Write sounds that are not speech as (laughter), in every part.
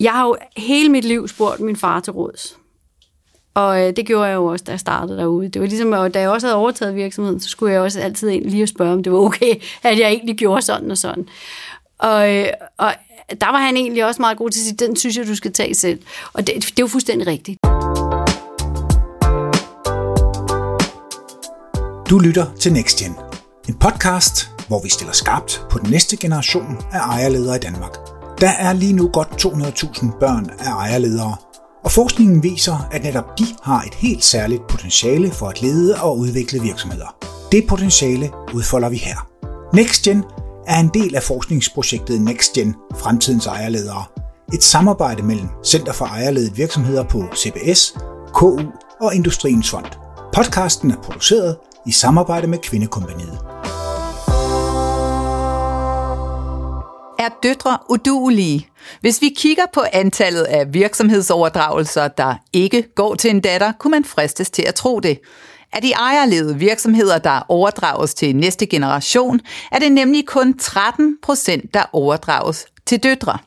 Jeg har jo hele mit liv spurgt min far til råds. Og øh, det gjorde jeg jo også, da jeg startede derude. Det var ligesom, at da jeg også havde overtaget virksomheden, så skulle jeg også altid ind lige at spørge, om det var okay, (laughs) at jeg egentlig gjorde sådan og sådan. Og, øh, og der var han egentlig også meget god til at sige, den synes jeg, du skal tage selv. Og det, det er jo fuldstændig rigtigt. Du lytter til NextGen, en podcast, hvor vi stiller skarpt på den næste generation af ejerledere i Danmark. Der er lige nu godt 200.000 børn af ejerledere, og forskningen viser, at netop de har et helt særligt potentiale for at lede og udvikle virksomheder. Det potentiale udfolder vi her. NextGen er en del af forskningsprojektet NextGen Fremtidens Ejerledere. Et samarbejde mellem Center for Ejerledet Virksomheder på CBS, KU og Industriens Fond. Podcasten er produceret i samarbejde med Kvindekompaniet. Er døtre udulige? Hvis vi kigger på antallet af virksomhedsoverdragelser, der ikke går til en datter, kunne man fristes til at tro det. Af de ejerledede virksomheder, der overdrages til næste generation, er det nemlig kun 13 procent, der overdrages til døtre.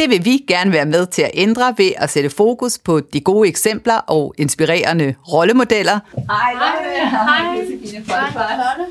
Det vil vi gerne være med til at ændre ved at sætte fokus på de gode eksempler og inspirerende rollemodeller. Hej Lotte. Hej.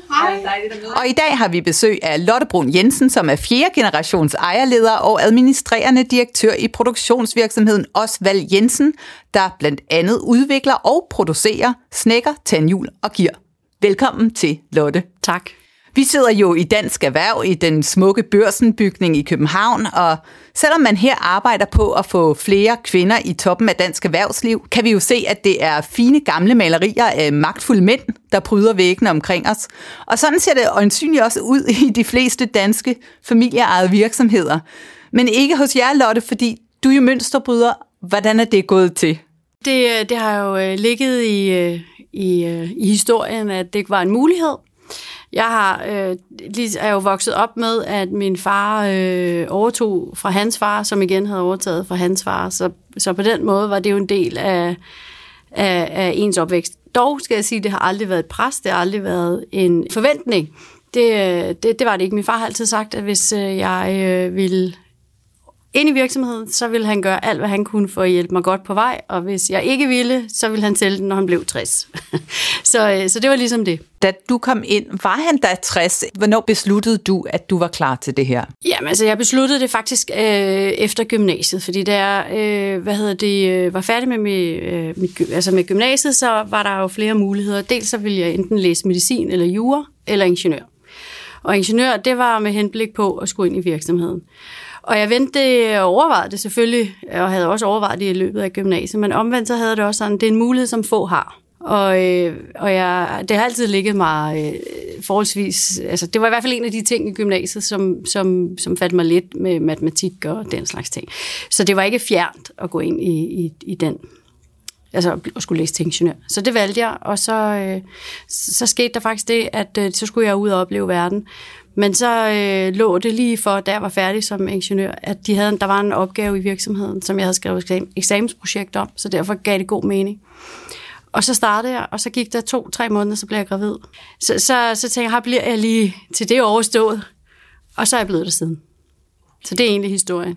Hej. Og i dag har vi besøg af Lotte Brun Jensen, som er fjerde generations ejerleder og administrerende direktør i produktionsvirksomheden Osvald Jensen, der blandt andet udvikler og producerer snækker, tandhjul og gear. Velkommen til Lotte. Tak. Vi sidder jo i Dansk Erhverv i den smukke børsenbygning i København, og selvom man her arbejder på at få flere kvinder i toppen af dansk erhvervsliv, kan vi jo se, at det er fine gamle malerier af magtfulde mænd, der bryder væggene omkring os. Og sådan ser det øjensynligt også ud i de fleste danske familieejede virksomheder. Men ikke hos jer, Lotte, fordi du er jo mønsterbryder. Hvordan er det gået til? Det, øh, det har jo øh, ligget i, øh, i, i historien, at det var en mulighed. Jeg har øh, lige, er jo vokset op med, at min far øh, overtog fra hans far, som igen havde overtaget fra hans far. Så, så på den måde var det jo en del af, af, af ens opvækst. Dog skal jeg sige, at det har aldrig været et pres, det har aldrig været en forventning. Det, øh, det, det var det ikke. Min far har altid sagt, at hvis øh, jeg øh, ville ind i virksomheden, så ville han gøre alt, hvad han kunne for at hjælpe mig godt på vej, og hvis jeg ikke ville, så ville han sælge den, når han blev 60. (laughs) så, øh, så det var ligesom det. Da du kom ind, var han da 60? Hvornår besluttede du, at du var klar til det her? Jamen, altså, jeg besluttede det faktisk øh, efter gymnasiet, fordi da jeg øh, hvad hedder det, øh, var færdig med, mit, øh, mit, altså med gymnasiet, så var der jo flere muligheder. Dels så ville jeg enten læse medicin eller jura, eller ingeniør. Og ingeniør, det var med henblik på at skulle ind i virksomheden. Og jeg vendte og øh, overvejede det selvfølgelig, og havde også overvejet det i løbet af gymnasiet, men omvendt så havde det også sådan, det er en mulighed, som få har. Og, øh, og jeg, det har altid ligget mig øh, forholdsvis... Altså, det var i hvert fald en af de ting i gymnasiet, som, som, som fandt mig lidt med matematik og den slags ting. Så det var ikke fjernt at gå ind i, i, i den altså at skulle læse til ingeniør. Så det valgte jeg, og så, øh, så skete der faktisk det, at øh, så skulle jeg ud og opleve verden. Men så øh, lå det lige for, da jeg var færdig som ingeniør, at de havde, der var en opgave i virksomheden, som jeg havde skrevet et eksamensprojekt om, så derfor gav det god mening. Og så startede jeg, og så gik der to-tre måneder, så blev jeg gravid. Så, så, så tænkte jeg, her bliver jeg lige til det overstået, og så er jeg blevet der siden. Så det er egentlig historien.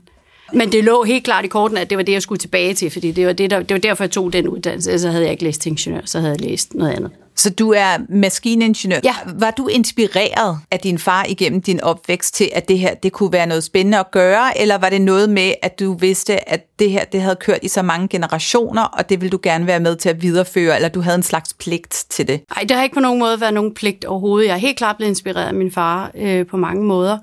Men det lå helt klart i korten, at det var det, jeg skulle tilbage til, fordi det var, det, der, det var derfor, jeg tog den uddannelse. Så havde jeg ikke læst ingeniør, så havde jeg læst noget andet. Så du er maskiningeniør. Ja. Var du inspireret af din far igennem din opvækst til, at det her det kunne være noget spændende at gøre, eller var det noget med, at du vidste, at det her det havde kørt i så mange generationer, og det ville du gerne være med til at videreføre, eller du havde en slags pligt til det? Nej, det har ikke på nogen måde været nogen pligt overhovedet. Jeg er helt klart blevet inspireret af min far øh, på mange måder,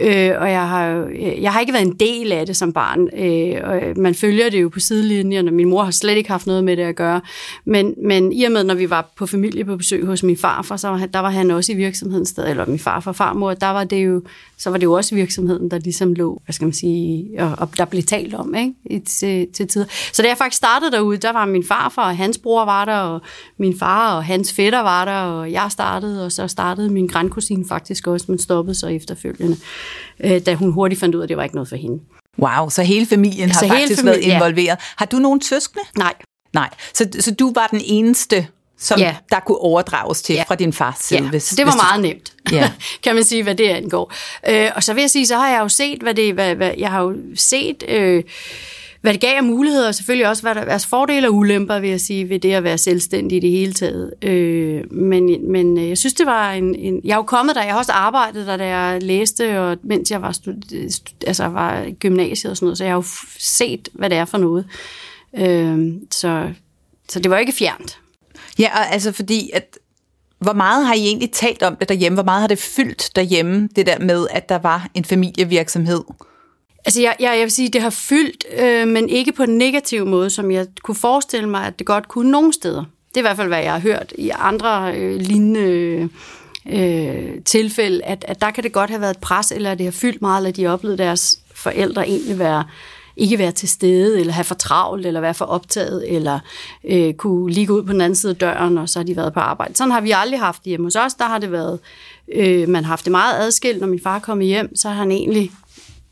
øh, og jeg har, jeg har ikke været en del af det som barn. Øh, og man følger det jo på sidelinjen, og min mor har slet ikke haft noget med det at gøre. Men, men i og med, når vi var på familie familie på besøg hos min farfar, så var, der var han også i virksomheden sted, eller min farfar og farmor, der var det jo, så var det jo også virksomheden, der ligesom lå, hvad skal man sige, og, og der blev talt om, ikke, I, til, til tider. Så da jeg faktisk startede derude, der var min farfar og hans bror var der, og min far og hans fætter var der, og jeg startede, og så startede min grandkusine faktisk også, men stoppede så efterfølgende, øh, da hun hurtigt fandt ud af, at det var ikke noget for hende. Wow, så hele familien har så faktisk familien, været involveret. Ja. Har du nogen søskende? Nej. Nej, så, så du var den eneste som ja. der kunne overdrages til ja. fra din fars side. Ja. Hvis, det var meget du... nemt, ja. (laughs) kan man sige, hvad det angår. Øh, og så vil jeg sige, så har jeg jo set, hvad det hvad, hvad, jeg har jo set... Øh, hvad det gav af muligheder, og selvfølgelig også, hvad der er fordele og ulemper, vil jeg sige, ved det at være selvstændig i det hele taget. Øh, men, men øh, jeg synes, det var en, en... Jeg er jo kommet der, jeg har også arbejdet der, da jeg læste, og mens jeg var, stud, altså var gymnasiet og sådan noget, så jeg har jo set, hvad det er for noget. Øh, så, så det var ikke fjernt. Ja, altså fordi, at hvor meget har I egentlig talt om det derhjemme? Hvor meget har det fyldt derhjemme, det der med, at der var en familievirksomhed? Altså, jeg, jeg, jeg vil sige, det har fyldt, øh, men ikke på en negativ måde, som jeg kunne forestille mig, at det godt kunne nogle steder. Det er i hvert fald, hvad jeg har hørt i andre øh, lignende øh, tilfælde, at, at der kan det godt have været et pres, eller det har fyldt meget, eller de har oplevet deres forældre egentlig være ikke være til stede, eller have for travlt, eller være for optaget, eller øh, kunne ligge ud på den anden side af døren, og så har de været på arbejde. Sådan har vi aldrig haft det hjemme hos os. Der har det været, øh, man har haft det meget adskilt. Når min far kom hjem, så har han egentlig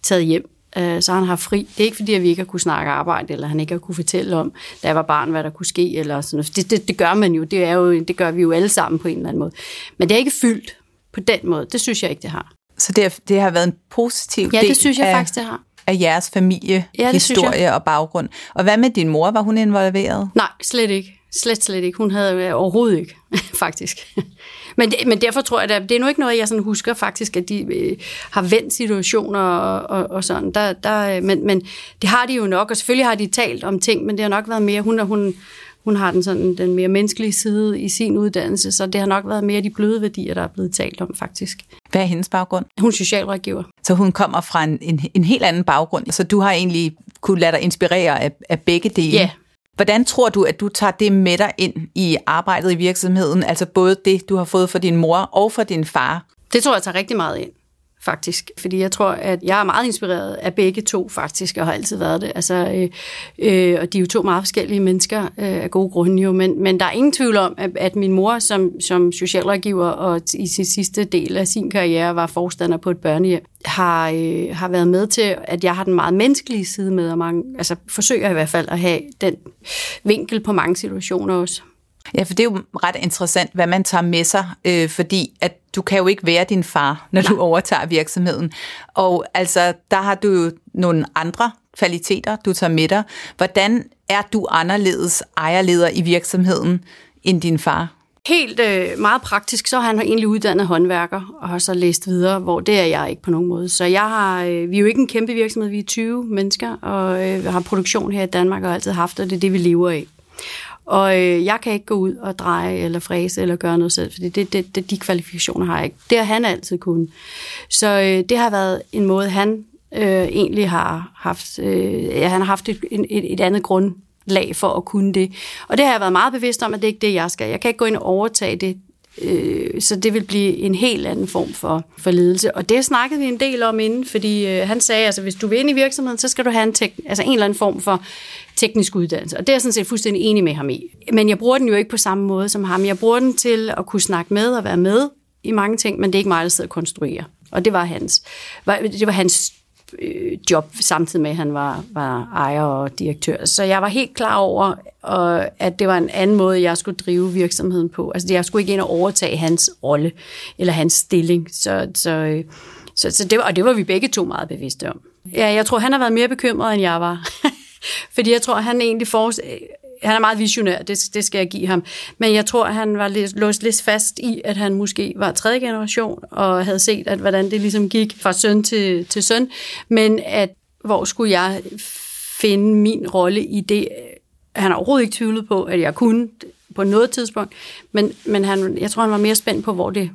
taget hjem øh, så han har fri. Det er ikke fordi, at vi ikke har kunne snakke arbejde, eller han ikke har kunne fortælle om, da jeg var barn, hvad der kunne ske, eller sådan noget. Det, det, det gør man jo. Det, er jo. det gør vi jo alle sammen på en eller anden måde. Men det er ikke fyldt på den måde. Det synes jeg ikke, det har. Så det, er, det har været en positiv ja, del det synes jeg af, faktisk, det har. Af jeres familiehistorie ja, og baggrund. Og hvad med din mor? Var hun involveret? Nej, slet ikke. Slet, slet ikke. Hun havde øh, overhovedet ikke, (laughs) faktisk. Men, men derfor tror jeg, at det er nu ikke noget, jeg sådan husker faktisk, at de øh, har vendt situationer og, og, og sådan. Der, der, øh, men, men det har de jo nok, og selvfølgelig har de talt om ting, men det har nok været mere, hun, hun, hun har den, sådan, den mere menneskelige side i sin uddannelse, så det har nok været mere de bløde værdier, der er blevet talt om faktisk. Hvad er hendes baggrund? Hun er socialrådgiver. Så hun kommer fra en, en, en helt anden baggrund, så du har egentlig kunne lade dig inspirere af, af begge dele? Ja, Hvordan tror du, at du tager det med dig ind i arbejdet i virksomheden? Altså både det, du har fået fra din mor og fra din far? Det tror jeg tager rigtig meget ind faktisk. Fordi jeg tror, at jeg er meget inspireret af begge to, faktisk, og har altid været det. Altså, øh, øh, og de er jo to meget forskellige mennesker øh, af gode grunde jo, men, men der er ingen tvivl om, at, at min mor som, som socialrådgiver og i sin sidste del af sin karriere var forstander på et børnehjem, har, øh, har været med til, at jeg har den meget menneskelige side med, og mange, altså forsøger i hvert fald at have den vinkel på mange situationer også. Ja, for det er jo ret interessant, hvad man tager med sig, øh, fordi at du kan jo ikke være din far, når Nej. du overtager virksomheden. Og altså, der har du jo nogle andre kvaliteter, du tager med dig. Hvordan er du anderledes ejerleder i virksomheden end din far? Helt øh, meget praktisk, så har han egentlig uddannet håndværker og har så læst videre, hvor det er jeg ikke på nogen måde. Så jeg har, øh, vi er jo ikke en kæmpe virksomhed, vi er 20 mennesker og øh, har produktion her i Danmark og har altid haft, og det er det, vi lever af. Og øh, jeg kan ikke gå ud og dreje eller fræse eller gøre noget selv, fordi det, det, det, de kvalifikationer har jeg ikke. Det har han altid kunnet. Så øh, det har været en måde, han øh, egentlig har haft, øh, ja, han har haft et, et, et andet grundlag for at kunne det. Og det har jeg været meget bevidst om, at det er ikke det, jeg skal. Jeg kan ikke gå ind og overtage det. Øh, så det vil blive en helt anden form for, for ledelse. Og det snakkede vi en del om inden, fordi øh, han sagde, altså hvis du vil ind i virksomheden, så skal du have en, tek- altså en eller anden form for teknisk uddannelse. Og det er jeg sådan set fuldstændig enig med ham i. Men jeg bruger den jo ikke på samme måde som ham. Jeg bruger den til at kunne snakke med og være med i mange ting, men det er ikke mig, der sidder og konstruerer. Og det var hans, det var hans øh, job, samtidig med, at han var, var ejer og direktør. Så jeg var helt klar over, øh, at det var en anden måde, jeg skulle drive virksomheden på. Altså, jeg skulle ikke ind og overtage hans rolle eller hans stilling. Så, så, øh, så, så det var, og det var vi begge to meget bevidste om. Ja, jeg tror, han har været mere bekymret, end jeg var. (laughs) Fordi jeg tror, han egentlig får, han er meget visionær, det, det skal jeg give ham. Men jeg tror, han var lidt, låst lidt fast i, at han måske var tredje generation, og havde set, at hvordan det ligesom gik fra søn til, til søn. Men at hvor skulle jeg finde min rolle i det? Han har overhovedet ikke tvivlet på, at jeg kunne på noget tidspunkt, men, men han, jeg tror, han var mere spændt på, hvor det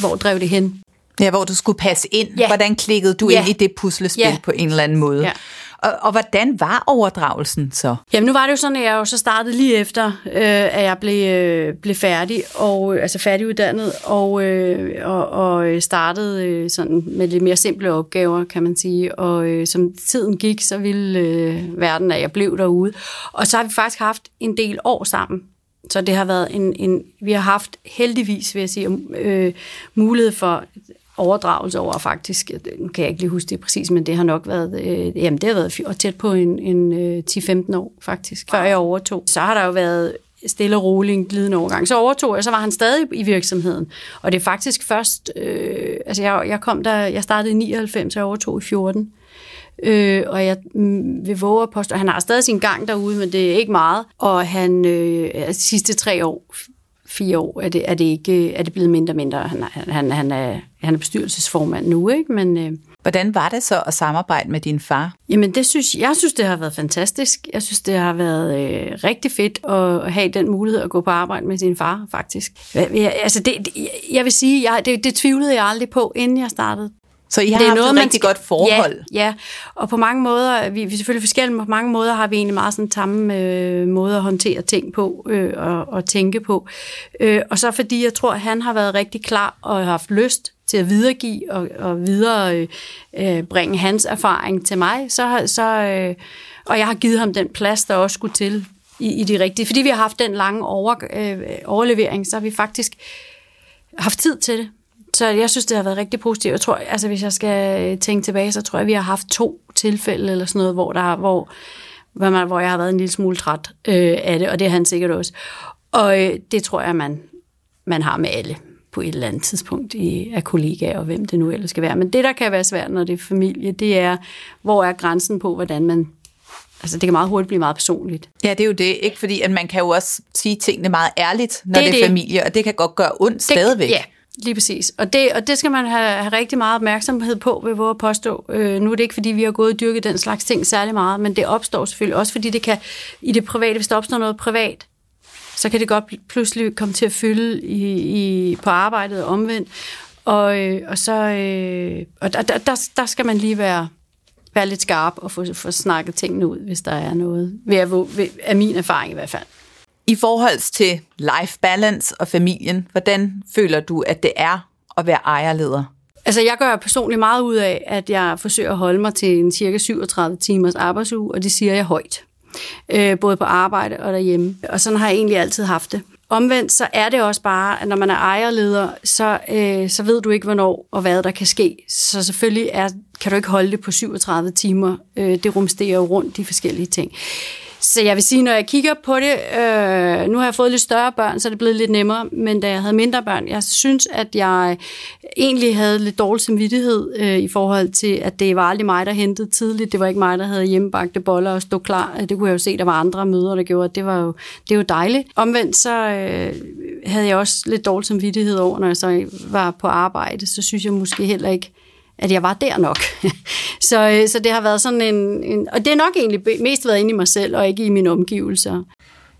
hvor drev det hen. Ja, hvor du skulle passe ind. Ja. Hvordan klikkede du ja. ind i det puslespil ja. på en eller anden måde? Ja. Og, og hvordan var overdragelsen så? Jamen nu var det jo sådan, at jeg jo så startede lige efter, øh, at jeg blev, øh, blev færdig, og, altså færdiguddannet, og, øh, og, og øh, startede øh, sådan med lidt mere simple opgaver, kan man sige. Og øh, som tiden gik, så ville øh, verden, at jeg blev derude. Og så har vi faktisk haft en del år sammen. Så det har været en, en vi har haft heldigvis, vil jeg sige, øh, mulighed for overdragelse over faktisk, nu kan jeg ikke lige huske det præcis, men det har nok været, øh, jamen det har været tæt på en, en øh, 10-15 år faktisk, før jeg overtog. Så har der jo været stille og rolig en glidende overgang. Så overtog jeg, så var han stadig i virksomheden. Og det er faktisk først, øh, altså jeg, jeg kom der, jeg startede i 99, og jeg overtog i 14. Øh, og jeg mm, vil våge at påstå, han har stadig sin gang derude, men det er ikke meget. Og han øh, de sidste tre år, fire år, er det, er det, ikke, er det blevet mindre og mindre. Han, han, han, er, han er bestyrelsesformand nu, ikke? Men, øh, Hvordan var det så at samarbejde med din far? Jamen, det synes, jeg synes, det har været fantastisk. Jeg synes, det har været øh, rigtig fedt at have den mulighed at gå på arbejde med sin far, faktisk. Jeg, altså, det, jeg vil sige, jeg, det, det tvivlede jeg aldrig på, inden jeg startede så I har det er haft noget, et rigtig man, godt forhold? Ja, ja, og på mange måder, vi, vi er selvfølgelig forskellige, men på mange måder har vi egentlig meget sådan samme øh, måde at håndtere ting på øh, og, og tænke på. Øh, og så fordi jeg tror, at han har været rigtig klar og har haft lyst til at videregive og, og videre øh, øh, bringe hans erfaring til mig, så, så øh, og jeg har givet ham den plads, der også skulle til i, i de rigtige. Fordi vi har haft den lange over, øh, overlevering, så har vi faktisk haft tid til det. Så jeg synes, det har været rigtig positivt. Jeg tror, altså hvis jeg skal tænke tilbage, så tror jeg, vi har haft to tilfælde eller sådan noget, hvor, der, hvor, hvor, man, hvor jeg har været en lille smule træt øh, af det, og det er han sikkert også. Og øh, det tror jeg, man, man har med alle på et eller andet tidspunkt i, af kollegaer, og hvem det nu ellers skal være. Men det, der kan være svært, når det er familie, det er, hvor er grænsen på, hvordan man Altså, det kan meget hurtigt blive meget personligt. Ja, det er jo det. Ikke fordi, at man kan jo også sige tingene meget ærligt, når det er, det er det. familie, og det kan godt gøre ondt det, stadigvæk. Ja, Lige præcis. Og det, og det skal man have, have rigtig meget opmærksomhed på, ved vores påstå. Øh, nu er det ikke, fordi vi har gået og dyrket den slags ting særlig meget, men det opstår selvfølgelig også, fordi det kan i det private, hvis der opstår noget privat, så kan det godt pludselig komme til at fylde i, i, på arbejdet og omvendt. Og, øh, og så øh, og der, der, der skal man lige være, være lidt skarp og få, få snakket tingene ud, hvis der er noget, ved, ved, af min erfaring i hvert fald. I forhold til life balance og familien, hvordan føler du, at det er at være ejerleder? Altså, jeg gør personligt meget ud af, at jeg forsøger at holde mig til en cirka 37 timers arbejdsuge, og det siger jeg højt. Øh, både på arbejde og derhjemme. Og sådan har jeg egentlig altid haft det. Omvendt så er det også bare, at når man er ejerleder, så, øh, så ved du ikke, hvornår og hvad der kan ske. Så selvfølgelig er, kan du ikke holde det på 37 timer. Øh, det rumsterer jo rundt de forskellige ting. Så jeg vil sige, når jeg kigger på det, øh, nu har jeg fået lidt større børn, så er det blevet lidt nemmere, men da jeg havde mindre børn, jeg synes, at jeg egentlig havde lidt dårlig samvittighed øh, i forhold til, at det var aldrig mig, der hentede tidligt. Det var ikke mig, der havde hjemmebagte boller og stod klar. Det kunne jeg jo se, der var andre møder, der gjorde. Det var jo, det var jo dejligt. Omvendt så øh, havde jeg også lidt dårlig samvittighed over, når jeg så var på arbejde, så synes jeg måske heller ikke, at jeg var der nok. (laughs) så, øh, så det har været sådan en, en... Og det er nok egentlig mest været inde i mig selv, og ikke i mine omgivelser.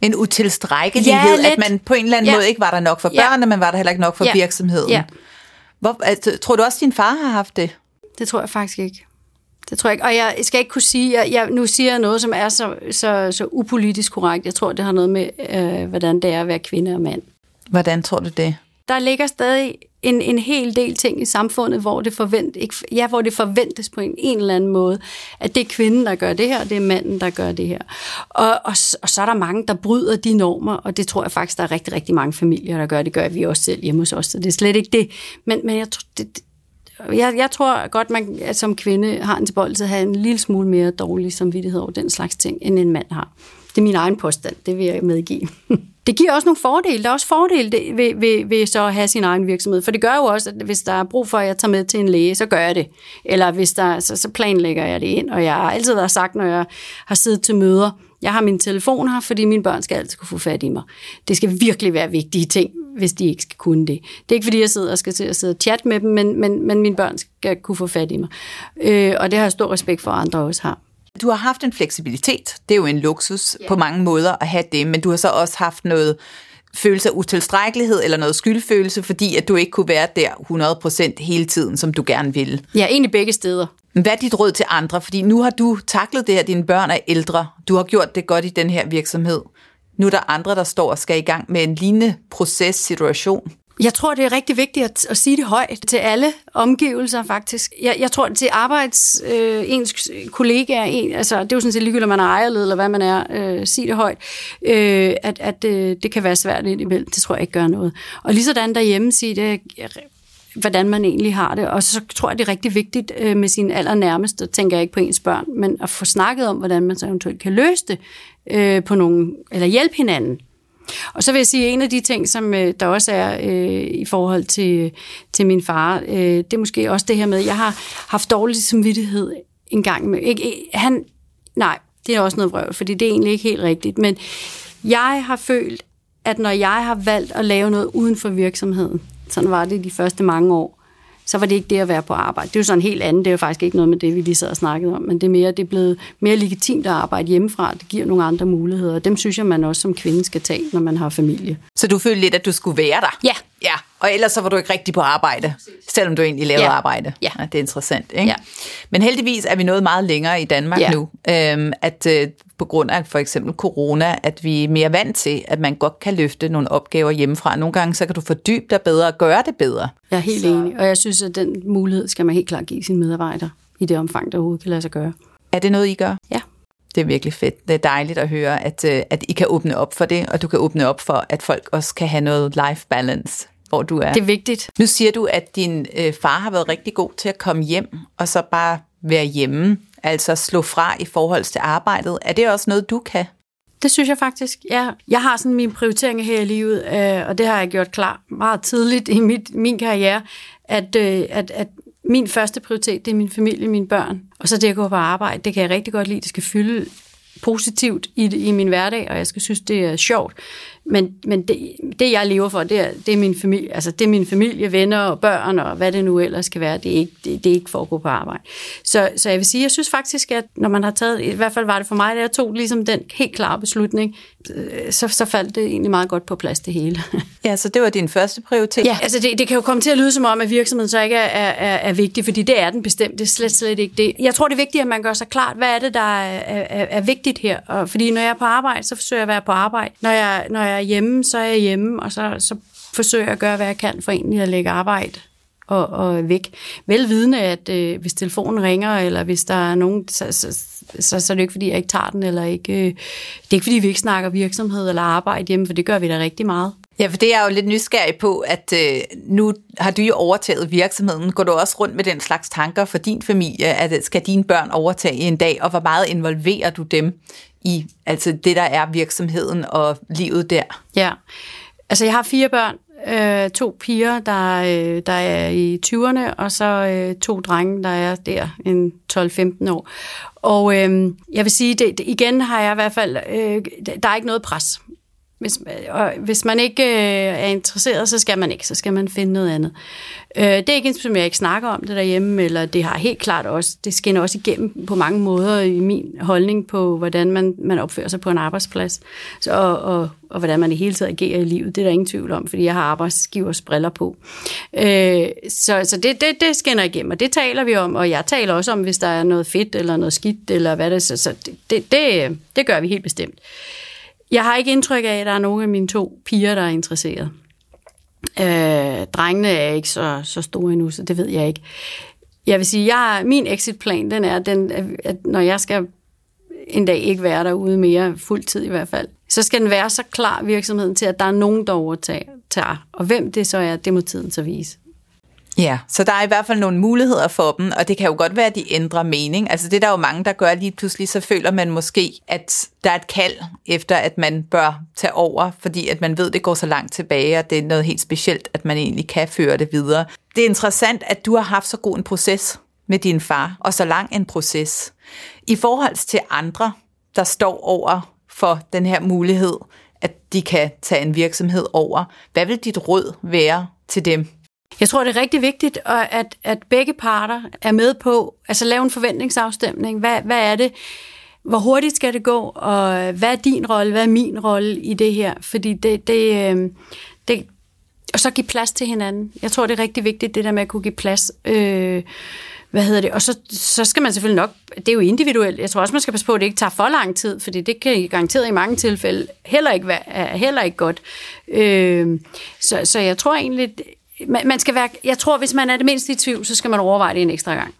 En utilstrækkelighed, ja, at man på en eller anden ja. måde ikke var der nok for børnene, ja. men var der heller ikke nok for ja. virksomheden. Ja. Hvor, altså, tror du også, at din far har haft det? Det tror jeg faktisk ikke. Det tror jeg ikke. Og jeg skal ikke kunne sige, jeg, jeg, nu siger jeg noget, som er så, så, så upolitisk korrekt. Jeg tror, det har noget med, øh, hvordan det er at være kvinde og mand. Hvordan tror du det? Der ligger stadig en, en hel del ting i samfundet, hvor det, forvent, ikke, ja, hvor det forventes på en, en eller anden måde, at det er kvinden, der gør det her, og det er manden, der gør det her. Og, og, og så er der mange, der bryder de normer, og det tror jeg faktisk, der er rigtig, rigtig mange familier, der gør. Det gør vi også selv hjemme hos os, så det er slet ikke det. Men, men jeg, tror, det, jeg, jeg tror godt, man at som kvinde har en tilbøjelighed at have en lille smule mere dårlig samvittighed over den slags ting, end en mand har. Det er min egen påstand, det vil jeg medgive. (laughs) det giver også nogle fordele. Der er også fordele ved, ved, ved så at have sin egen virksomhed. For det gør jo også, at hvis der er brug for, at jeg tager med til en læge, så gør jeg det. Eller hvis der, så, så planlægger jeg det ind. Og jeg har altid været sagt, når jeg har siddet til møder, jeg har min telefon her, fordi mine børn skal altid kunne få fat i mig. Det skal virkelig være vigtige ting, hvis de ikke skal kunne det. Det er ikke, fordi jeg sidder og skal til at sidde og chatte med dem, men, men, men mine børn skal kunne få fat i mig. Øh, og det har jeg stor respekt for, at andre også har. Du har haft en fleksibilitet. Det er jo en luksus ja. på mange måder at have det, men du har så også haft noget følelse af utilstrækkelighed eller noget skyldfølelse, fordi at du ikke kunne være der 100% hele tiden, som du gerne ville. Ja, egentlig begge steder. Hvad er dit råd til andre? Fordi nu har du taklet det her, dine børn er ældre. Du har gjort det godt i den her virksomhed. Nu er der andre, der står og skal i gang med en lignende proces-situation. Jeg tror, det er rigtig vigtigt at, at sige det højt til alle omgivelser, faktisk. Jeg, jeg tror, til arbejds, øh, ens kollegaer, en, altså, det er jo sådan set ligegyldigt, om man er ejerled, eller hvad man er, øh, sige det højt, øh, at, at øh, det kan være svært indimellem. Det tror jeg ikke gør noget. Og lige sådan derhjemme, sige det, hvordan man egentlig har det. Og så tror jeg, det er rigtig vigtigt øh, med sine allernærmeste, tænker jeg ikke på ens børn, men at få snakket om, hvordan man så eventuelt kan løse det øh, på nogen, eller hjælpe hinanden. Og så vil jeg sige, at en af de ting, som øh, der også er øh, i forhold til, til min far, øh, det er måske også det her med, at jeg har haft dårlig samvittighed en gang med. Ikke, han, nej, det er også noget vrøvl, fordi det er egentlig ikke helt rigtigt. Men jeg har følt, at når jeg har valgt at lave noget uden for virksomheden, sådan var det de første mange år, så var det ikke det at være på arbejde. Det er jo sådan helt andet. Det er jo faktisk ikke noget med det, vi lige sad og snakkede om, men det er mere, det er blevet mere legitimt at arbejde hjemmefra. Det giver nogle andre muligheder, og dem synes jeg, man også som kvinde skal tage, når man har familie. Så du følte lidt, at du skulle være der? Ja. Ja, og ellers så var du ikke rigtig på arbejde, selvom du egentlig lavede Ja. arbejde. Ja. det er interessant, ikke? Ja. Men heldigvis er vi nået meget længere i Danmark Ja. nu, øhm, at øh, på grund af for eksempel corona, at vi er mere vant til, at man godt kan løfte nogle opgaver hjemmefra. Nogle gange så kan du fordybe dig bedre og gøre det bedre. Jeg er helt så... enig, og jeg synes, at den mulighed skal man helt klart give sine medarbejdere i det omfang, der overhovedet kan lade sig gøre. Er det noget, I gør? Det er virkelig fedt. Det er dejligt at høre, at, øh, at I kan åbne op for det, og du kan åbne op for, at folk også kan have noget life balance, hvor du er. Det er vigtigt. Nu siger du, at din øh, far har været rigtig god til at komme hjem, og så bare være hjemme, altså slå fra i forhold til arbejdet. Er det også noget, du kan? Det synes jeg faktisk, ja. Jeg har sådan mine prioriteringer her i livet, øh, og det har jeg gjort klar meget tidligt i mit, min karriere, at, øh, at, at min første prioritet, det er min familie, mine børn. Og så det at gå på arbejde, det kan jeg rigtig godt lide. Det skal fylde positivt i, i min hverdag, og jeg skal synes, det er sjovt. Men, men det, det, jeg lever for, det er, det er min familie. Altså, det er min familie, venner og børn, og hvad det nu ellers skal være. Det er ikke, det, det er ikke for at gå på arbejde. Så, så jeg vil sige, jeg synes faktisk, at når man har taget, i hvert fald var det for mig, da jeg tog ligesom den helt klare beslutning, øh, så, så faldt det egentlig meget godt på plads, det hele. (laughs) Ja, så det var din første prioritet. Ja, altså det, det kan jo komme til at lyde som om, at virksomheden så ikke er, er, er vigtig, fordi det er den bestemt. Det er slet, slet ikke det. Jeg tror, det er vigtigt, at man gør sig klart, hvad er det, der er, er, er vigtigt her. Og, fordi når jeg er på arbejde, så forsøger jeg at være på arbejde. Når jeg, når jeg er hjemme, så er jeg hjemme, og så, så forsøger jeg at gøre, hvad jeg kan for egentlig at lægge arbejde og, og væk. Velvidende, at øh, hvis telefonen ringer, eller hvis der er nogen, så, så, så, så er det ikke, fordi jeg ikke tager den, eller ikke, øh, det er ikke, fordi vi ikke snakker virksomhed eller arbejde hjemme, for det gør vi da rigtig meget. Ja, for det er jeg jo lidt nysgerrig på, at øh, nu har du jo overtaget virksomheden. Går du også rundt med den slags tanker for din familie, at skal dine børn overtage en dag, og hvor meget involverer du dem i altså det, der er virksomheden og livet der? Ja, altså jeg har fire børn, øh, to piger, der, øh, der er i 20'erne, og så øh, to drenge, der er der en 12-15 år. Og øh, jeg vil sige, det, det, igen har jeg i hvert fald, øh, der er ikke noget pres. Hvis, øh, og hvis man ikke øh, er interesseret, så skal man ikke, så skal man finde noget andet. Øh, det er ikke som jeg ikke snakker om det derhjemme, eller det har helt klart også, det skinner også igennem på mange måder i min holdning på, hvordan man, man opfører sig på en arbejdsplads, så, og, og, og hvordan man i hele taget agerer i livet. Det er der ingen tvivl om, fordi jeg har arbejdsgivers briller på. Øh, så så det, det, det skinner igennem, og det taler vi om, og jeg taler også om, hvis der er noget fedt eller noget skidt, eller hvad det er, så, så det, det, det, øh, det gør vi helt bestemt. Jeg har ikke indtryk af, at der er nogen af mine to piger, der er interesseret. Øh, drengene er ikke så, så store endnu, så det ved jeg ikke. Jeg vil sige, jeg, min exitplan, den er, den, at når jeg skal en dag ikke være derude mere, fuldtid i hvert fald, så skal den være så klar virksomheden til, at der er nogen, der overtager. Og hvem det så er, det må tiden så vise. Ja, så der er i hvert fald nogle muligheder for dem, og det kan jo godt være, at de ændrer mening. Altså det er der jo mange, der gør lige pludselig, så føler man måske, at der er et kald efter, at man bør tage over, fordi at man ved, at det går så langt tilbage, og det er noget helt specielt, at man egentlig kan føre det videre. Det er interessant, at du har haft så god en proces med din far, og så lang en proces. I forhold til andre, der står over for den her mulighed, at de kan tage en virksomhed over, hvad vil dit råd være til dem? Jeg tror, det er rigtig vigtigt, at, at begge parter er med på, altså lave en forventningsafstemning. Hvad, hvad er det? Hvor hurtigt skal det gå? Og hvad er din rolle? Hvad er min rolle i det her? Fordi det, det, øhm, det og så give plads til hinanden. Jeg tror, det er rigtig vigtigt, det der med at kunne give plads. Øh, hvad hedder det? Og så, så skal man selvfølgelig nok, det er jo individuelt, jeg tror også, man skal passe på, at det ikke tager for lang tid, fordi det kan garanteret i mange tilfælde heller ikke være heller ikke godt. Øh, så, så jeg tror egentlig, man, man skal være, jeg tror, hvis man er det mindste i tvivl, så skal man overveje det en ekstra gang.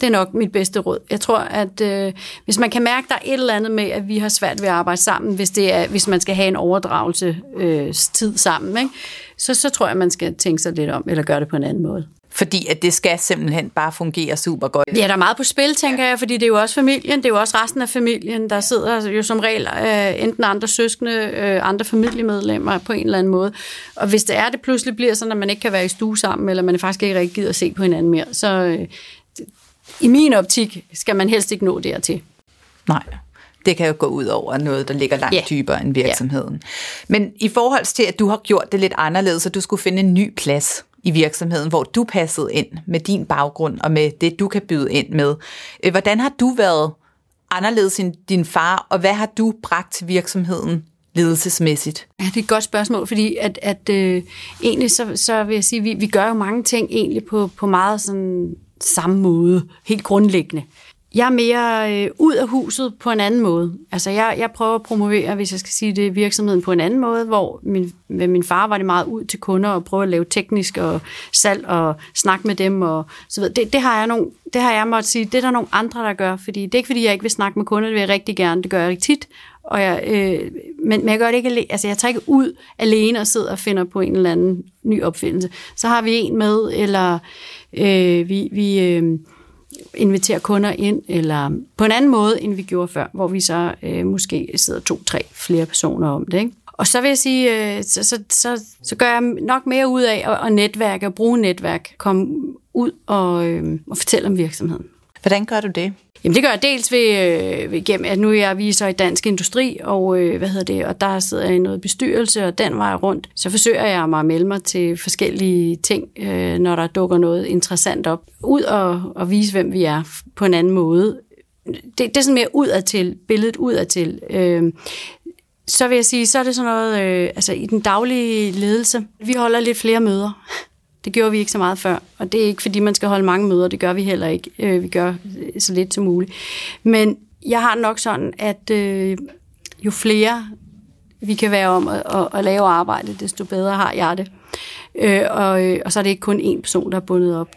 Det er nok mit bedste råd. Jeg tror, at øh, hvis man kan mærke, der er et eller andet med, at vi har svært ved at arbejde sammen, hvis, det er, hvis man skal have en overdragelse øh, tid sammen, ikke? Så, så tror jeg, man skal tænke sig lidt om, eller gøre det på en anden måde. Fordi at det skal simpelthen bare fungere super godt. Ja, der er meget på spil, tænker jeg, fordi det er jo også familien, det er jo også resten af familien, der sidder jo som regel øh, enten andre søskende, øh, andre familiemedlemmer på en eller anden måde. Og hvis det er, det pludselig bliver sådan, at man ikke kan være i stue sammen, eller man faktisk ikke rigtig gider at se på hinanden mere, så, øh, i min optik skal man helst ikke nå dertil. Nej, det kan jo gå ud over noget, der ligger langt yeah. dybere end virksomheden. Yeah. Men i forhold til, at du har gjort det lidt anderledes, så du skulle finde en ny plads i virksomheden, hvor du passede ind med din baggrund og med det, du kan byde ind med. Øh, hvordan har du været anderledes end din far, og hvad har du bragt til virksomheden ledelsesmæssigt? Ja, det er et godt spørgsmål, fordi at, at øh, egentlig så, så vil jeg sige, vi, vi gør jo mange ting egentlig på, på meget sådan samme måde, helt grundlæggende. Jeg er mere øh, ud af huset på en anden måde. Altså jeg, jeg prøver at promovere, hvis jeg skal sige det, virksomheden på en anden måde, hvor min, med min far var det meget ud til kunder og prøve at lave teknisk og salg og snakke med dem og så videre. Det, det har jeg nogle, det har jeg måttet sige, det er der nogle andre, der gør, fordi det er ikke fordi, jeg ikke vil snakke med kunder, det vil jeg rigtig gerne, det gør jeg rigtig tit, og jeg, øh, men, men jeg gør det ikke alene, altså jeg tager ikke ud alene og sidder og finder på en eller anden ny opfindelse. Så har vi en med, eller øh, vi, vi øh, inviterer kunder ind, eller på en anden måde, end vi gjorde før, hvor vi så øh, måske sidder to, tre, flere personer om det. Ikke? Og så vil jeg sige, øh, så, så, så, så gør jeg nok mere ud af at, at netværke, at bruge netværk, komme ud og, øh, og fortælle om virksomheden. Hvordan gør du det? Jamen det gør jeg dels ved, øh, ved gennem, at nu er jeg viser i Dansk Industri, og øh, hvad hedder det, og der sidder jeg i noget bestyrelse, og den vej rundt. Så forsøger jeg mig at melde mig til forskellige ting, øh, når der dukker noget interessant op. Ud og, og vise, hvem vi er på en anden måde. Det, det er sådan mere udadtil, billedet udadtil. Øh, så vil jeg sige, så er det sådan noget, øh, altså i den daglige ledelse, vi holder lidt flere møder. Det gjorde vi ikke så meget før, og det er ikke, fordi man skal holde mange møder, det gør vi heller ikke. Øh, vi gør øh, så lidt som muligt. Men jeg har nok sådan, at øh, jo flere vi kan være om at, at, at lave arbejde, desto bedre har jeg det. Øh, og, øh, og så er det ikke kun én person, der er bundet op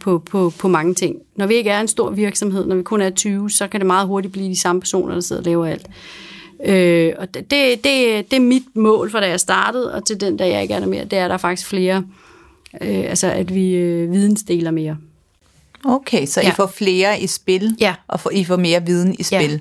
på, på, på mange ting. Når vi ikke er en stor virksomhed, når vi kun er 20, så kan det meget hurtigt blive de samme personer, der sidder og laver alt. Øh, og det, det, det er mit mål for da jeg startede, og til den, dag jeg ikke er der mere, det er, at der er faktisk flere øh, altså at vi øh, vidensdeler mere. Okay, så ja. I får flere i spil, ja. og for, I får mere viden i spil. Ja.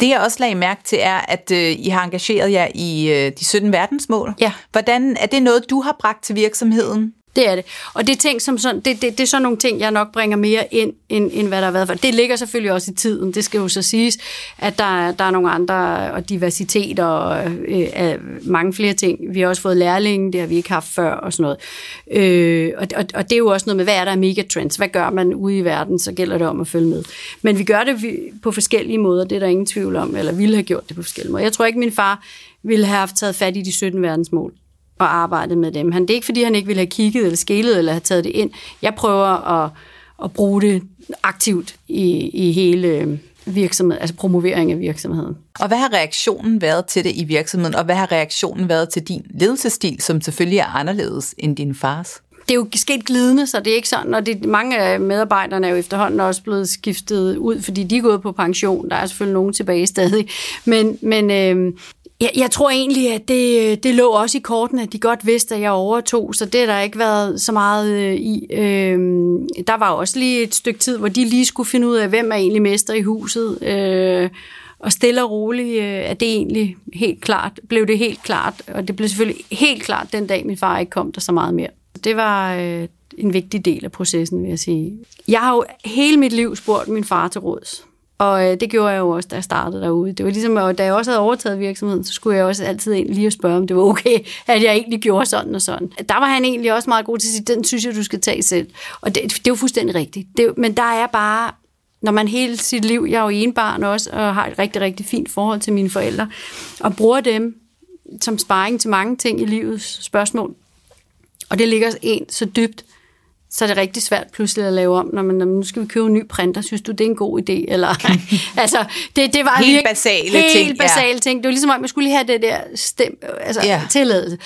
Det jeg også lagde mærke til er, at øh, I har engageret jer i øh, de 17 verdensmål. Ja. Hvordan er det noget, du har bragt til virksomheden? Det er det. Og det er, ting, som sådan, det, det, det er sådan nogle ting, jeg nok bringer mere ind, end, end hvad der har været for. Det ligger selvfølgelig også i tiden. Det skal jo så siges, at der, der er nogle andre, og diversitet og øh, mange flere ting. Vi har også fået lærlinge, det har vi ikke haft før og sådan noget. Øh, og, og, og det er jo også noget med, hvad er der af megatrends? Hvad gør man ude i verden? Så gælder det om at følge med. Men vi gør det på forskellige måder, det er der ingen tvivl om, eller ville have gjort det på forskellige måder. Jeg tror ikke, min far ville have haft taget fat i de 17 verdensmål og arbejdet med dem. Han, det er ikke, fordi han ikke ville have kigget eller skælet eller have taget det ind. Jeg prøver at, at bruge det aktivt i, i hele virksomheden, altså promovering af virksomheden. Og hvad har reaktionen været til det i virksomheden, og hvad har reaktionen været til din ledelsesstil, som selvfølgelig er anderledes end din fars? det er jo sket glidende, så det er ikke sådan, og det, mange af medarbejderne er jo efterhånden også blevet skiftet ud, fordi de er gået på pension. Der er selvfølgelig nogen tilbage stadig. Men, men øh, jeg, jeg tror egentlig, at det, det lå også i kortene, at de godt vidste, at jeg overtog, så det har der ikke været så meget øh, i. Øh, der var også lige et stykke tid, hvor de lige skulle finde ud af, hvem er egentlig mester i huset. Øh, og stille og roligt øh, er det egentlig helt klart, blev det helt klart, og det blev selvfølgelig helt klart den dag, min far ikke kom der så meget mere. Det var øh, en vigtig del af processen, vil jeg sige. Jeg har jo hele mit liv spurgt min far til råds. Og øh, det gjorde jeg jo også, da jeg startede derude. Det var ligesom, at da jeg også havde overtaget virksomheden, så skulle jeg også altid ind lige spørge, om det var okay, (laughs) at jeg egentlig gjorde sådan og sådan. Der var han egentlig også meget god til at sige, den synes jeg, du skal tage selv. Og det, det er jo fuldstændig rigtigt. Det, men der er bare, når man hele sit liv, jeg er jo en barn også, og har et rigtig, rigtig fint forhold til mine forældre, og bruger dem som sparring til mange ting i livets spørgsmål. Og det ligger en så dybt, så er det rigtig svært pludselig at lave om, når man, når man nu skal vi købe en ny printer, synes du, det er en god idé? Eller, (laughs) altså, det, det var helt virkelig, basale helt ting. Helt basale ja. ting. Det var ligesom, at man skulle lige have det der stem, altså, ja. tilladelse.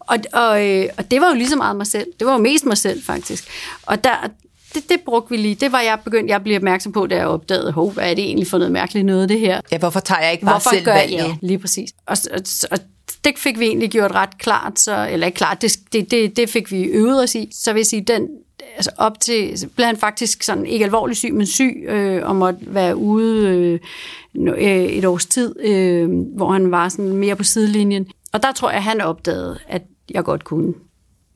Og, og, øh, og det var jo lige så meget mig selv. Det var jo mest mig selv, faktisk. Og der, det, det brugte vi lige. Det var jeg begyndt, jeg blev opmærksom på, da jeg opdagede, hov, hvad er det egentlig for noget mærkeligt noget, det her? Ja, hvorfor tager jeg ikke bare hvorfor selv gør, valget? Ja, lige præcis. Og, og, og det fik vi egentlig gjort ret klart, så, eller ikke klart, det, det, det, det fik vi øvet os i. Så vil jeg sige, den, altså op til, blev han faktisk sådan, ikke alvorlig syg, men syg, øh, og måtte være ude øh, øh, et års tid, øh, hvor han var sådan mere på sidelinjen. Og der tror jeg, han opdagede, at jeg godt kunne.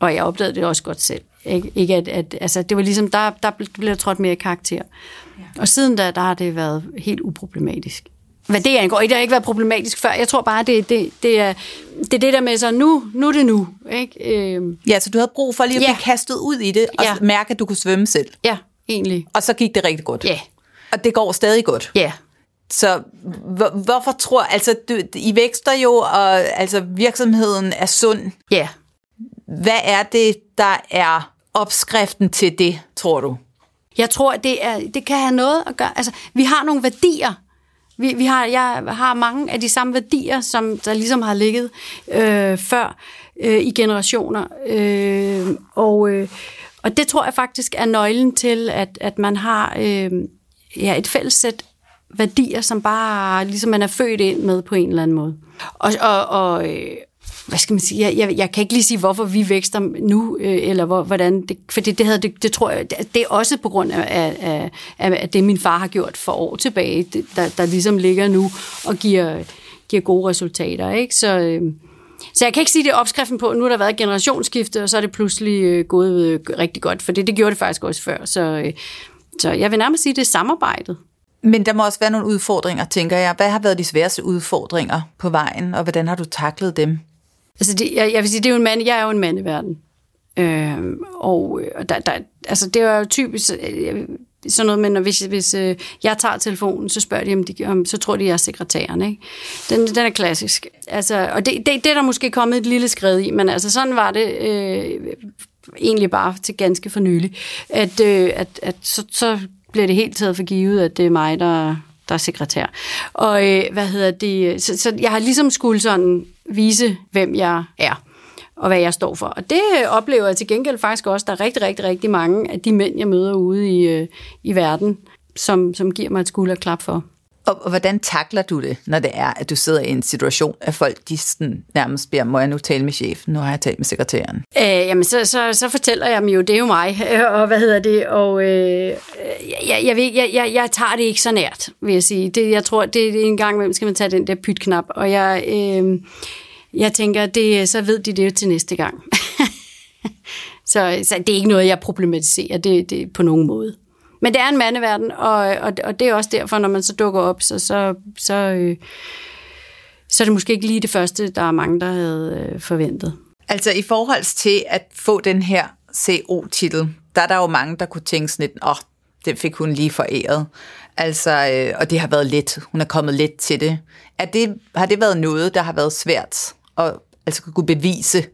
Og jeg opdagede det også godt selv. Ikke, ikke at, at, altså, det var ligesom, der, der blev der trådt mere karakter. Ja. Og siden da, der har det været helt uproblematisk. Hvad det angår, det har ikke været problematisk før. Jeg tror bare, det, det, det, er, det er det der med, så nu, nu er det nu. Ikke? Øhm. Ja, så du havde brug for lige at ja. blive kastet ud i det, og ja. mærke, at du kunne svømme selv. Ja, egentlig. Og så gik det rigtig godt. Ja. Og det går stadig godt. Ja. Så hvor, hvorfor tror, altså du, I vækster jo, og altså virksomheden er sund. Ja. Hvad er det, der er opskriften til det, tror du? Jeg tror, det, er, det kan have noget at gøre. Altså, vi har nogle værdier. Vi, vi har, jeg har mange af de samme værdier, som der ligesom har ligget øh, før øh, i generationer. Øh, og, øh, og det tror jeg faktisk er nøglen til, at, at man har øh, ja, et fælles sæt værdier, som bare ligesom man er født ind med på en eller anden måde. Og, og, og øh, hvad skal man sige, jeg, jeg, jeg kan ikke lige sige, hvorfor vi vækster nu, øh, eller hvor, hvordan, det, for det, det, havde, det, det tror jeg, det, det er også på grund af, af, af, af det, min far har gjort for år tilbage, det, der, der ligesom ligger nu og giver, giver gode resultater, ikke? Så, øh, så jeg kan ikke sige, det er opskriften på, nu har der været generationsskifte, og så er det pludselig øh, gået øh, rigtig godt, for det, det gjorde det faktisk også før, så, øh, så jeg vil nærmest sige, det er samarbejdet. Men der må også være nogle udfordringer, tænker jeg. Hvad har været de sværeste udfordringer på vejen, og hvordan har du taklet dem? Altså, det, jeg, jeg vil sige, det er jo en mand, jeg er jo en mand i verden. Øhm, øh, og der, der, altså, det er jo typisk øh, øh, sådan noget, men hvis, hvis øh, jeg tager telefonen, så spørger de, om, de, om så tror de, jeg er sekretæren. Ikke? Den, den er klassisk. Altså, og det, det, det er der måske kommet et lille skridt i, men altså, sådan var det øh, egentlig bare til ganske for nylig, at, øh, at, at så, så bliver det helt taget for givet, at det er mig, der, der er sekretær. Og øh, hvad hedder det? Så, så jeg har ligesom skulle sådan vise, hvem jeg er og hvad jeg står for. Og det øh, oplever jeg til gengæld faktisk også, der er rigtig, rigtig, rigtig mange af de mænd, jeg møder ude i, øh, i verden, som, som giver mig et skulderklap for. Og, og hvordan takler du det, når det er, at du sidder i en situation, at folk de sådan, nærmest beder, må jeg nu tale med chefen? Nu har jeg talt med sekretæren. Øh, jamen, så, så, så fortæller jeg dem jo, det er jo mig, (laughs) og hvad hedder det, og øh, øh, jeg, jeg, ved, jeg, jeg, jeg tager det ikke så nært, vil jeg sige. Det, jeg tror, det er en gang imellem, skal man tage den der pytknap, og jeg, øh, jeg tænker, det, så ved de det jo til næste gang. (laughs) så, så det er ikke noget, jeg problematiserer det, det på nogen måde. Men det er en mandeverden, og, og, og det er også derfor, når man så dukker op, så, så, så, øh, så er det måske ikke lige det første, der er mange, der havde øh, forventet. Altså i forhold til at få den her CO-titel, der er der jo mange, der kunne tænke sådan lidt, åh, oh, det fik hun lige foræret. Altså, øh, og det har været let. Hun er kommet let til det. Er det. Har det været noget, der har været svært at altså, kunne bevise,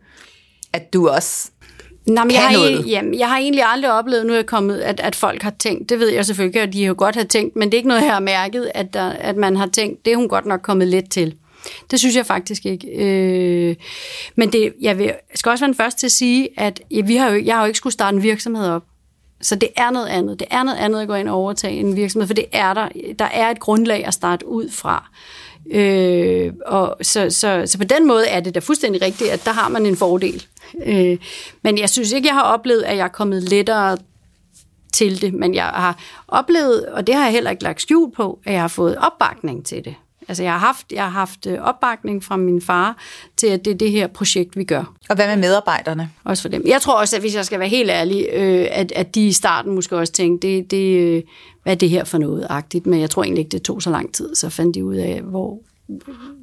at du også Nå, men jeg, har noget. egentlig, jamen, jeg har egentlig aldrig oplevet, nu er jeg kommet, at, at folk har tænkt, det ved jeg selvfølgelig, at de har godt have tænkt, men det er ikke noget, jeg har mærket, at, der, at man har tænkt, det er hun godt nok kommet let til. Det synes jeg faktisk ikke. Øh, men det, jeg, vil, jeg skal også være den første til at sige, at ja, vi har jo, jeg har jo ikke skulle starte en virksomhed op. Så det er noget andet. Det er noget andet at gå ind og overtage en virksomhed, for det er der. Der er et grundlag at starte ud fra. Øh, Øh, og så, så, så på den måde er det da fuldstændig rigtigt, at der har man en fordel. Øh, men jeg synes ikke, jeg har oplevet, at jeg er kommet lettere til det, men jeg har oplevet, og det har jeg heller ikke lagt skjul på, at jeg har fået opbakning til det. Altså jeg har haft, jeg har haft øh, opbakning fra min far til, at det er det her projekt, vi gør. Og hvad med medarbejderne? Også for dem. Jeg tror også, at hvis jeg skal være helt ærlig, øh, at, at de i starten måske også tænkte, det, det, øh, hvad er det her for noget agtigt, men jeg tror egentlig ikke, det tog så lang tid, så fandt de ud af, hvor,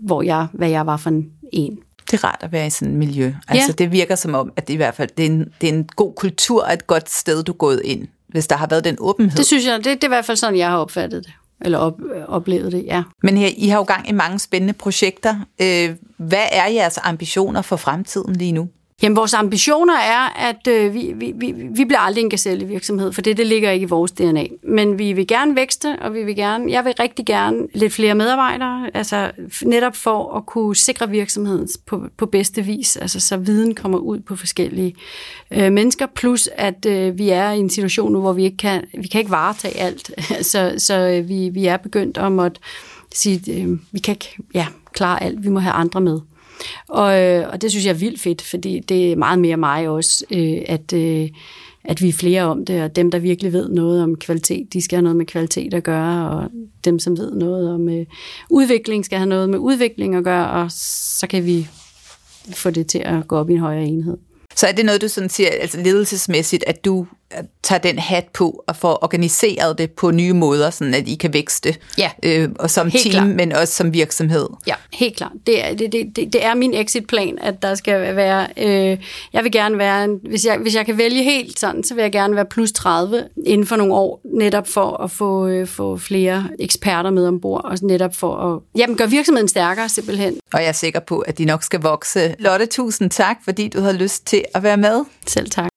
hvor jeg, hvad jeg var for en. Det er rart at være i sådan et miljø. Altså ja. det virker som om, at det i hvert fald det er, en, det er en god kultur og et godt sted, du er gået ind, hvis der har været den åbenhed. Det synes jeg, det, det er i hvert fald sådan, jeg har opfattet det eller op, oplevet det, ja. Men her, I har jo gang i mange spændende projekter. Øh, hvad er jeres ambitioner for fremtiden lige nu? Jamen, vores ambitioner er, at øh, vi, vi, vi, vi bliver aldrig en gazellevirksomhed, for det, det ligger ikke i vores DNA. Men vi vil gerne vækste, og vi vil gerne, jeg vil rigtig gerne lidt flere medarbejdere, altså netop for at kunne sikre virksomheden på, på bedste vis, altså så viden kommer ud på forskellige øh, mennesker, plus at øh, vi er i en situation nu, hvor vi ikke kan, vi kan ikke varetage alt, (laughs) så, så øh, vi, vi er begyndt om at sige, øh, vi kan ikke ja, klare alt, vi må have andre med. Og, øh, og det synes jeg er vildt fedt, fordi det er meget mere mig også, øh, at, øh, at vi er flere om det, og dem, der virkelig ved noget om kvalitet, de skal have noget med kvalitet at gøre, og dem, som ved noget om øh, udvikling, skal have noget med udvikling at gøre, og så kan vi få det til at gå op i en højere enhed. Så er det noget, du sådan siger, altså ledelsesmæssigt, at du tager den hat på og får organiseret det på nye måder, sådan at I kan vækste. Ja, øh, og som team, klart. men også som virksomhed. Ja, helt klart. Det er, det, det, det, det er min exitplan, at der skal være... Øh, jeg vil gerne være... En, hvis, jeg, hvis jeg kan vælge helt sådan, så vil jeg gerne være plus 30 inden for nogle år, netop for at få, øh, få flere eksperter med ombord, og netop for at jamen, gøre virksomheden stærkere simpelthen. Og jeg er sikker på, at de nok skal vokse. Lotte, tusind tak, fordi du havde lyst til at være med. Selv tak.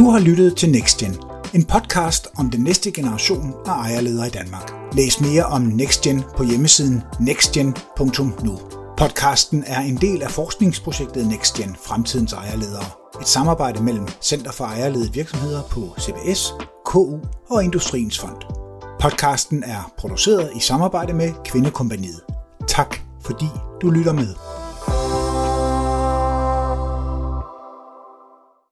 Du har lyttet til NextGen, en podcast om den næste generation af ejerledere i Danmark. Læs mere om NextGen på hjemmesiden nextgen.nu. Podcasten er en del af forskningsprojektet NextGen Fremtidens Ejerledere. Et samarbejde mellem Center for Ejerledede Virksomheder på CBS, KU og Industriens Fond. Podcasten er produceret i samarbejde med Kvindekompaniet. Tak fordi du lytter med.